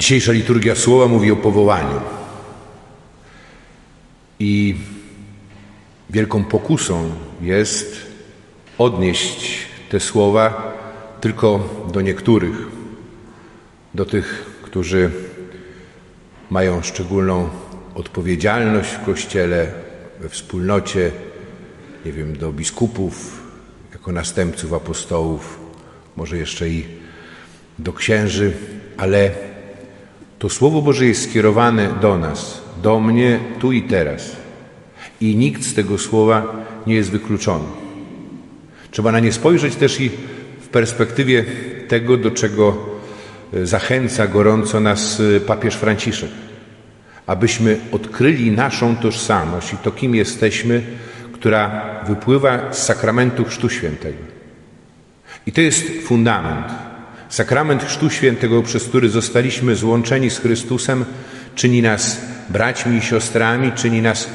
Dzisiejsza liturgia słowa mówi o powołaniu. I wielką pokusą jest odnieść te słowa tylko do niektórych, do tych, którzy mają szczególną odpowiedzialność w Kościele, we wspólnocie, nie wiem, do biskupów, jako następców apostołów, może jeszcze i do księży, ale to Słowo Boże jest skierowane do nas, do mnie, tu i teraz. I nikt z tego słowa nie jest wykluczony. Trzeba na nie spojrzeć też i w perspektywie tego, do czego e, zachęca gorąco nas e, papież Franciszek. Abyśmy odkryli naszą tożsamość i to, kim jesteśmy, która wypływa z sakramentu Chrztu Świętego. I to jest fundament. Sakrament Chrztu Świętego, przez który zostaliśmy złączeni z Chrystusem, czyni nas braćmi i siostrami, czyni nas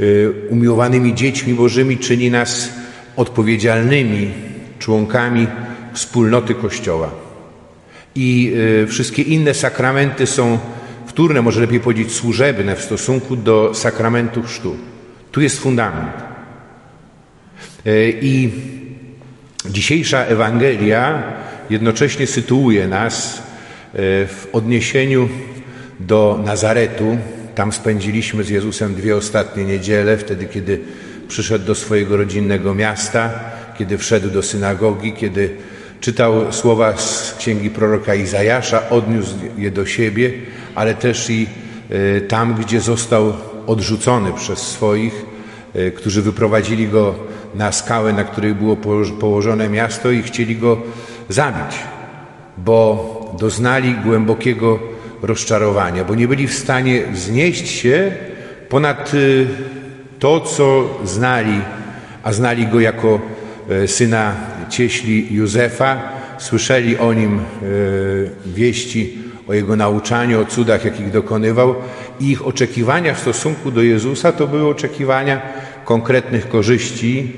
y, umiłowanymi dziećmi Bożymi, czyni nas odpowiedzialnymi członkami wspólnoty Kościoła. I y, wszystkie inne sakramenty są wtórne, może lepiej powiedzieć służebne w stosunku do sakramentu chrztu. Tu jest fundament. Y, I dzisiejsza Ewangelia jednocześnie sytuuje nas w odniesieniu do Nazaretu. Tam spędziliśmy z Jezusem dwie ostatnie niedziele, wtedy kiedy przyszedł do swojego rodzinnego miasta, kiedy wszedł do synagogi, kiedy czytał słowa z księgi proroka Izajasza, odniósł je do siebie, ale też i e, tam, gdzie został odrzucony przez swoich, e, którzy wyprowadzili go na skałę, na której było położone miasto i chcieli go zabić, bo doznali głębokiego rozczarowania, bo nie byli w stanie wznieść się ponad y, to, co znali, a znali go jako e, syna cieśli Józefa, słyszeli o nim e, wieści o jego nauczaniu, o cudach, jakich dokonywał. I ich oczekiwania w stosunku do Jezusa to były oczekiwania konkretnych korzyści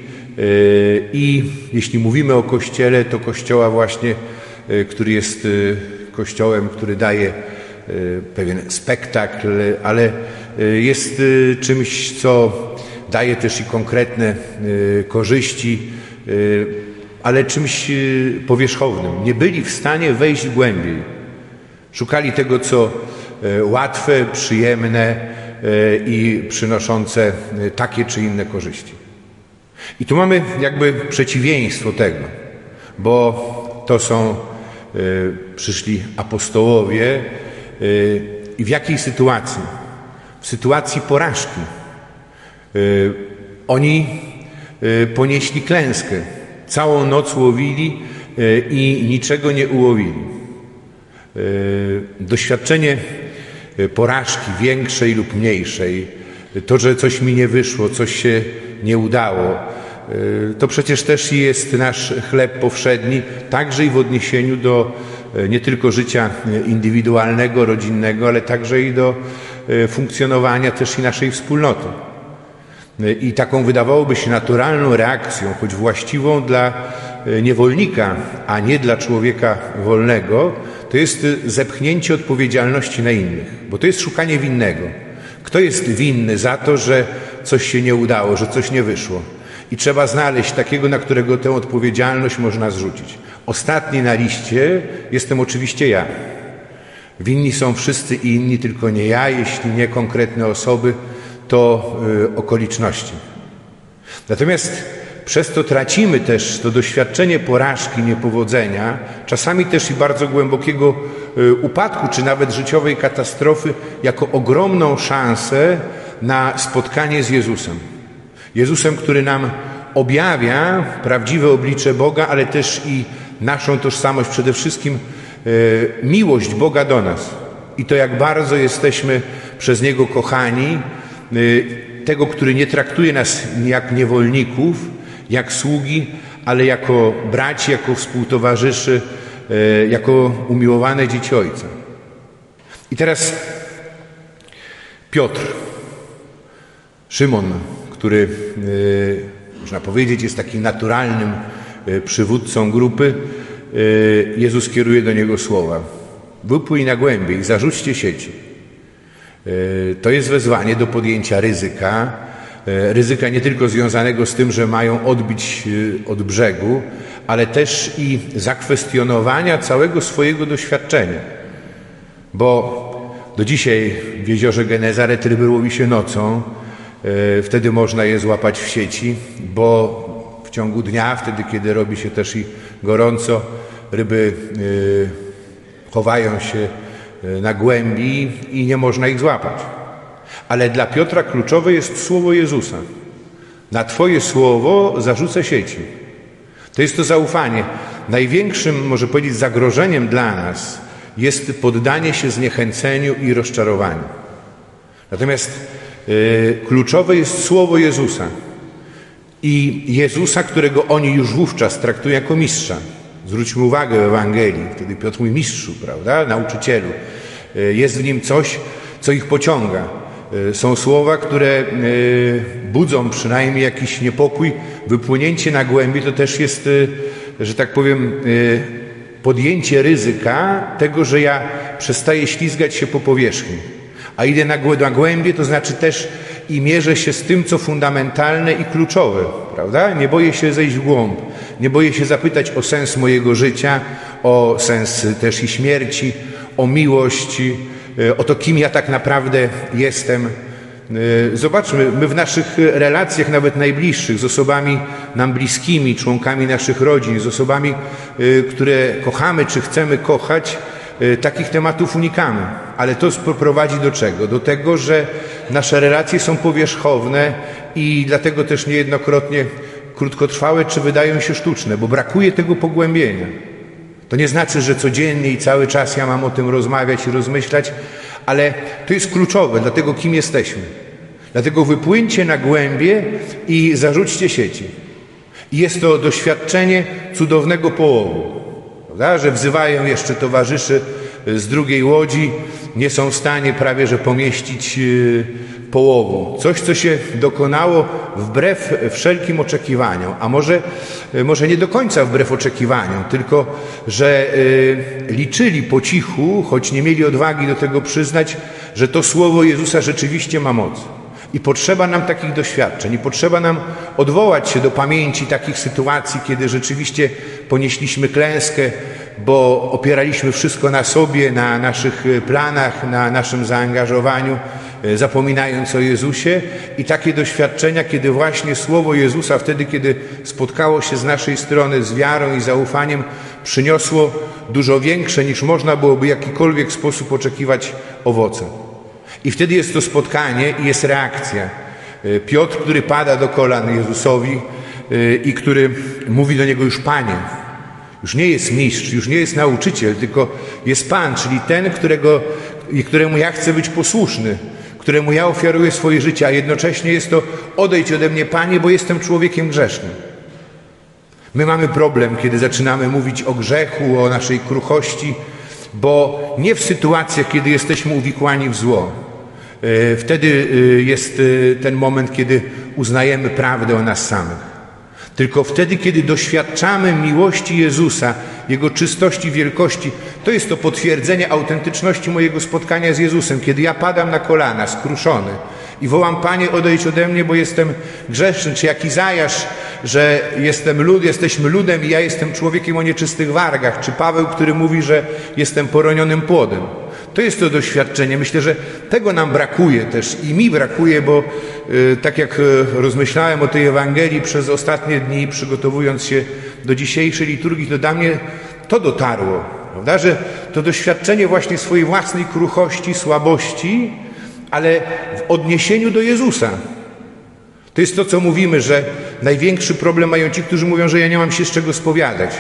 i jeśli mówimy o Kościele, to Kościoła właśnie, który jest Kościołem, który daje pewien spektakl, ale jest czymś, co daje też i konkretne korzyści, ale czymś powierzchownym. Nie byli w stanie wejść głębiej. Szukali tego, co łatwe, przyjemne i przynoszące takie czy inne korzyści. I tu mamy jakby przeciwieństwo tego, bo to są przyszli apostołowie i w jakiej sytuacji? W sytuacji porażki Y, oni y, ponieśli klęskę. Całą noc łowili y, i niczego nie ułowili. Doświadczenie porażki większej lub mniejszej, to, że coś mi nie wyszło, coś się nie udało, to przecież też jest nasz chleb powszedni, także i w odniesieniu do nie tylko życia indywidualnego, rodzinnego, ale także i do funkcjonowania też i naszej wspólnoty. I taką wydawałoby się naturalną reakcją, choć właściwą dla niewolnika, a nie dla człowieka wolnego, to jest zepchnięcie odpowiedzialności na innych, bo to jest szukanie winnego. Kto jest winny za to, że coś się nie udało, że coś nie wyszło? I trzeba znaleźć takiego, na którego tę odpowiedzialność można zrzucić. Ostatni na liście jestem oczywiście ja. Winni są wszyscy inni, tylko nie ja, jeśli nie konkretne osoby, to y, okoliczności. Natomiast przez to tracimy też to doświadczenie porażki, niepowodzenia, czasami też i bardzo głębokiego y, upadku, czy nawet życiowej katastrofy, jako ogromną szansę na spotkanie z Jezusem. Jezusem, który nam objawia prawdziwe oblicze Boga, ale też i naszą tożsamość, przede wszystkim y, miłość Boga do nas. I to, jak bardzo jesteśmy przez Niego kochani, Y, tego, który nie traktuje nas jak niewolników, jak sługi, ale jako braci, jako współtowarzyszy, y, jako umiłowane dzieci Ojca. I teraz Piotr, Szymon, który y, można powiedzieć jest takim naturalnym przywódcą grupy, Jezus kieruje do niego słowa. Wypłyj na głębiej, zarzućcie sieci. To jest wezwanie do podjęcia ryzyka, ryzyka nie tylko związanego z tym, że mają odbić od brzegu, ale też i zakwestionowania całego swojego doświadczenia. Bo do dzisiaj w jeziorze Genezaret ryby łowi się nocą, e, wtedy można je złapać w sieci, bo w ciągu dnia, wtedy kiedy robi się też i gorąco, ryby e, chowają się e, na głębi i nie można ich złapać. Ale dla Piotra kluczowe jest słowo Jezusa. Na Twoje słowo zarzucę sieci. To jest to zaufanie. Największym, może powiedzieć, zagrożeniem dla nas jest poddanie się zniechęceniu i rozczarowaniu. Natomiast kluczowe jest słowo Jezusa. I Jezusa, którego oni już wówczas traktują jako mistrza. Zwróćmy uwagę w Ewangelii, wtedy Piotr mistrzu, prawda, nauczycielu. Y, jest w nim coś, co ich pociąga. Y, są słowa, które budzą przynajmniej jakiś niepokój. Wypłynięcie na głębi to też jest, że tak powiem, podjęcie ryzyka tego, że ja przestaję ślizgać się po powierzchni, a idę na, głębie, to znaczy też i mierzę się z tym, co fundamentalne i kluczowe, prawda? Nie boję się zejść w głąb, nie boję się zapytać o sens mojego życia, o sens też i śmierci, o miłość, e, o to, kim ja tak naprawdę jestem. E, zobaczmy, my w naszych relacjach, nawet najbliższych, z osobami nam bliskimi, członkami naszych rodzin, z osobami, e, które kochamy czy chcemy kochać, takich tematów unikamy. Ale to prowadzi do czego? Do tego, że nasze relacje są powierzchowne i dlatego też niejednokrotnie krótkotrwałe czy wydają się sztuczne, bo brakuje tego pogłębienia. To nie znaczy, że codziennie i cały czas ja mam o tym rozmawiać i rozmyślać, ale to jest kluczowe dla tego, kim jesteśmy. Dlatego wypłyńcie na głębie i zarzućcie sieci. Jest to doświadczenie cudownego połowu, prawda? że wzywają jeszcze towarzyszy z drugiej łodzi, nie są w stanie prawie że pomieścić e, połowu. Coś, co się dokonało wbrew wszelkim oczekiwaniom, a może, e, może nie do końca wbrew oczekiwaniom, tylko że liczyli po cichu, choć nie mieli odwagi do tego przyznać, że to słowo Jezusa rzeczywiście ma moc. I potrzeba nam takich doświadczeń, i potrzeba nam odwołać się do pamięci takich sytuacji, kiedy rzeczywiście ponieśliśmy klęskę, bo opieraliśmy wszystko na sobie, na naszych planach, na naszym zaangażowaniu, e, zapominając o Jezusie. I takie doświadczenia, kiedy właśnie słowo Jezusa, wtedy, kiedy spotkało się z naszej strony z wiarą i zaufaniem, przyniosło dużo większe niż można byłoby w jakikolwiek sposób oczekiwać owoce. I wtedy jest to spotkanie i jest reakcja. E, Piotr, który pada do kolan Jezusowi e, i który mówi do niego już Panie. Już nie jest mistrz, już nie jest nauczyciel, tylko jest Pan, czyli ten, którego, któremu ja chcę być posłuszny, któremu ja ofiaruję swoje życie, a jednocześnie jest to odejdź ode mnie, Panie, bo jestem człowiekiem grzesznym. My mamy problem, kiedy zaczynamy mówić o grzechu, o naszej kruchości, bo nie w sytuacjach, kiedy jesteśmy uwikłani w zło. E, wtedy e, jest e, ten moment, kiedy uznajemy prawdę o nas samych. Tylko wtedy, kiedy doświadczamy miłości Jezusa, Jego czystości, wielkości, to jest to potwierdzenie autentyczności mojego spotkania z Jezusem. Kiedy ja padam na kolana, skruszony i wołam, Panie, odejdź ode mnie, bo jestem grzeszny, czy jak Izajasz, że jestem lud, jesteśmy ludem i ja jestem człowiekiem o nieczystych wargach, czy Paweł, który mówi, że jestem poronionym płodem. To jest to doświadczenie. Myślę, że tego nam brakuje też i mi brakuje, bo y, tak jak y, rozmyślałem o tej Ewangelii przez ostatnie dni, przygotowując się do dzisiejszej liturgii, to dla mnie to dotarło, prawda? że to doświadczenie właśnie swojej własnej kruchości, słabości, ale w odniesieniu do Jezusa. To jest to, co mówimy, że największy problem mają ci, którzy mówią, że ja nie mam się z czego spowiadać.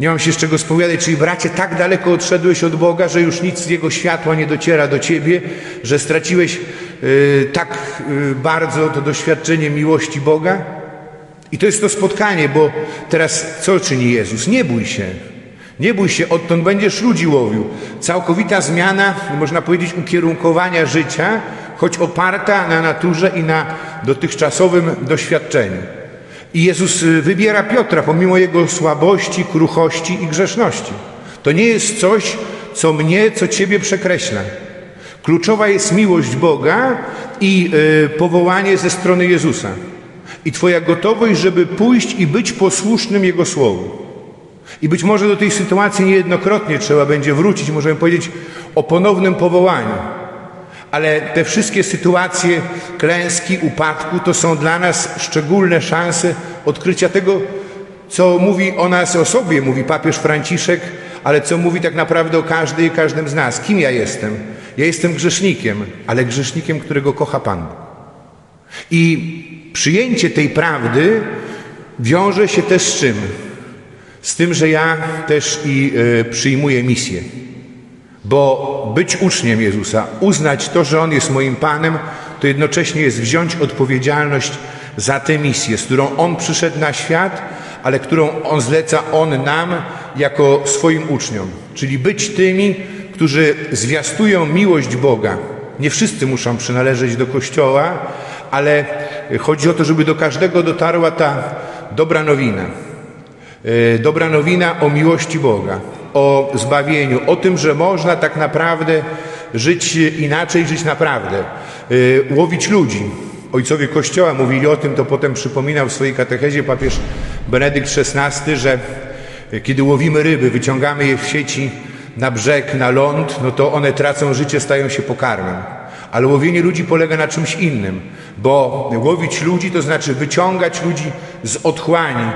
Nie mam się z czego spowiadać, czyli bracie, tak daleko odszedłeś od Boga, że już nic z Jego światła nie dociera do Ciebie, że straciłeś yy, tak yy, bardzo to doświadczenie miłości Boga. I to jest to spotkanie, bo teraz co czyni Jezus? Nie bój się. Nie bój się, odtąd będziesz ludzi łowił. Całkowita zmiana, można powiedzieć, ukierunkowania życia, choć oparta na naturze i na dotychczasowym doświadczeniu. I Jezus y, wybiera Piotra pomimo jego słabości, kruchości i grzeszności. To nie jest coś, co mnie, co Ciebie przekreśla. Kluczowa jest miłość Boga i y, powołanie ze strony Jezusa. I Twoja gotowość, żeby pójść i być posłusznym Jego Słowu. I być może do tej sytuacji niejednokrotnie trzeba będzie wrócić, możemy powiedzieć o ponownym powołaniu. Ale te wszystkie sytuacje klęski, upadku to są dla nas szczególne szanse odkrycia tego, co mówi o nas, o sobie, mówi papież Franciszek, ale co mówi tak naprawdę o każdej i każdym z nas. Kim ja jestem? Ja jestem grzesznikiem, ale grzesznikiem, którego kocha Pan. I przyjęcie tej prawdy wiąże się też z czym? Z tym, że ja też i y, przyjmuję misję. Bo być uczniem Jezusa, uznać to, że On jest moim Panem, to jednocześnie jest wziąć odpowiedzialność za tę misję, z którą On przyszedł na świat, ale którą On zleca On nam jako swoim uczniom. Czyli być tymi, którzy zwiastują miłość Boga. Nie wszyscy muszą przynależeć do Kościoła, ale chodzi o to, żeby do każdego dotarła ta dobra nowina. E, dobra nowina o miłości Boga, o zbawieniu, o tym, że można tak naprawdę żyć inaczej, żyć naprawdę, e, łowić ludzi. Ojcowie Kościoła mówili o tym, to potem przypominał w swojej katechezie papież Benedykt XVI, że kiedy łowimy ryby, wyciągamy je w sieci na brzeg, na ląd, no to one tracą życie, stają się pokarmem. Ale łowienie ludzi polega na czymś innym, bo łowić ludzi to znaczy wyciągać ludzi z otchłani,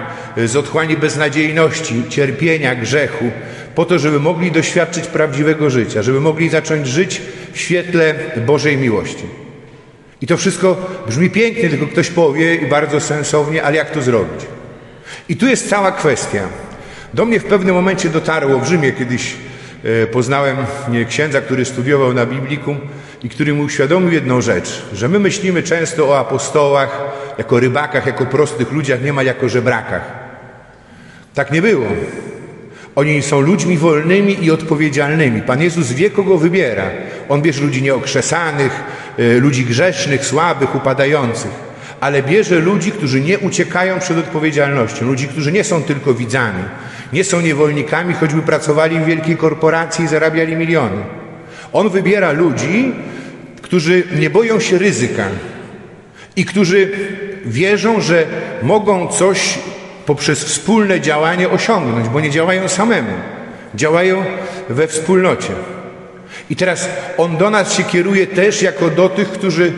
z otchłani beznadziejności, cierpienia, grzechu, po to, żeby mogli doświadczyć prawdziwego życia, żeby mogli zacząć żyć w świetle Bożej miłości. I to wszystko brzmi pięknie, tylko ktoś powie i bardzo sensownie, ale jak to zrobić? I tu jest cała kwestia. Do mnie w pewnym momencie dotarło w Rzymie kiedyś poznałem księdza, który studiował na Biblikum i który mi uświadomił jedną rzecz, że my myślimy często o apostołach jako rybakach, jako prostych ludziach, nie ma jako żebrakach. Tak nie było. Oni są ludźmi wolnymi i odpowiedzialnymi. Pan Jezus wie, kogo wybiera. On bierze ludzi nieokrzesanych, e, ludzi grzesznych, słabych, upadających, ale bierze ludzi, którzy nie uciekają przed odpowiedzialnością, ludzi, którzy nie są tylko widzami, nie są niewolnikami, choćby pracowali w wielkiej korporacji i zarabiali miliony. On wybiera ludzi, którzy nie boją się ryzyka i którzy wierzą, że mogą coś poprzez wspólne działanie osiągnąć, bo nie działają samemu, działają we wspólnocie. I teraz On do nas się kieruje też jako do tych, którzy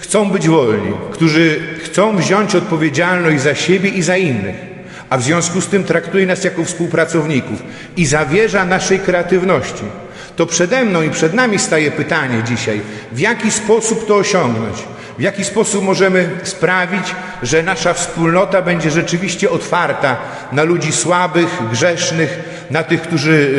chcą być wolni, którzy chcą wziąć odpowiedzialność za siebie i za innych a w związku z tym traktuje nas jako współpracowników i zawierza naszej kreatywności. To przede mną i przed nami staje pytanie dzisiaj, w jaki sposób to osiągnąć? W jaki sposób możemy sprawić, że nasza wspólnota będzie rzeczywiście otwarta na ludzi słabych, grzesznych, na tych, którzy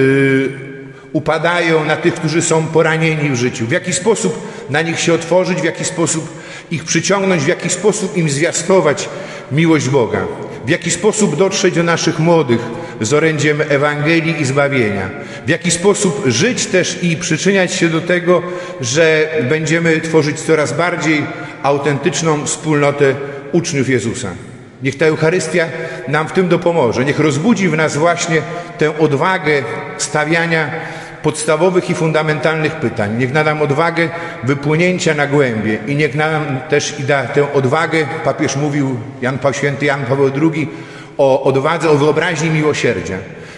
yy, upadają, na tych, którzy są poranieni w życiu? W jaki sposób na nich się otworzyć, w jaki sposób ich przyciągnąć, w jaki sposób im zwiastować miłość Boga? w jaki sposób dotrzeć do naszych młodych z orędziem Ewangelii i zbawienia, w jaki sposób żyć też i przyczyniać się do tego, że będziemy tworzyć coraz bardziej autentyczną wspólnotę uczniów Jezusa. Niech ta Eucharystia nam w tym dopomoże. Niech rozbudzi w nas właśnie tę odwagę stawiania podstawowych i fundamentalnych pytań. Niech da nam odwagę wypłynięcia na głębie i niech nam też i da tę odwagę, papież mówił, Jan, święty Jan Paweł II, o odwadze, o wyobraźni miłosierdzia.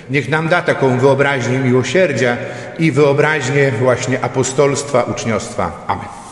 Niech nam da taką wyobraźnię miłosierdzia i wyobraźnię właśnie apostolstwa, uczniostwa. Amen.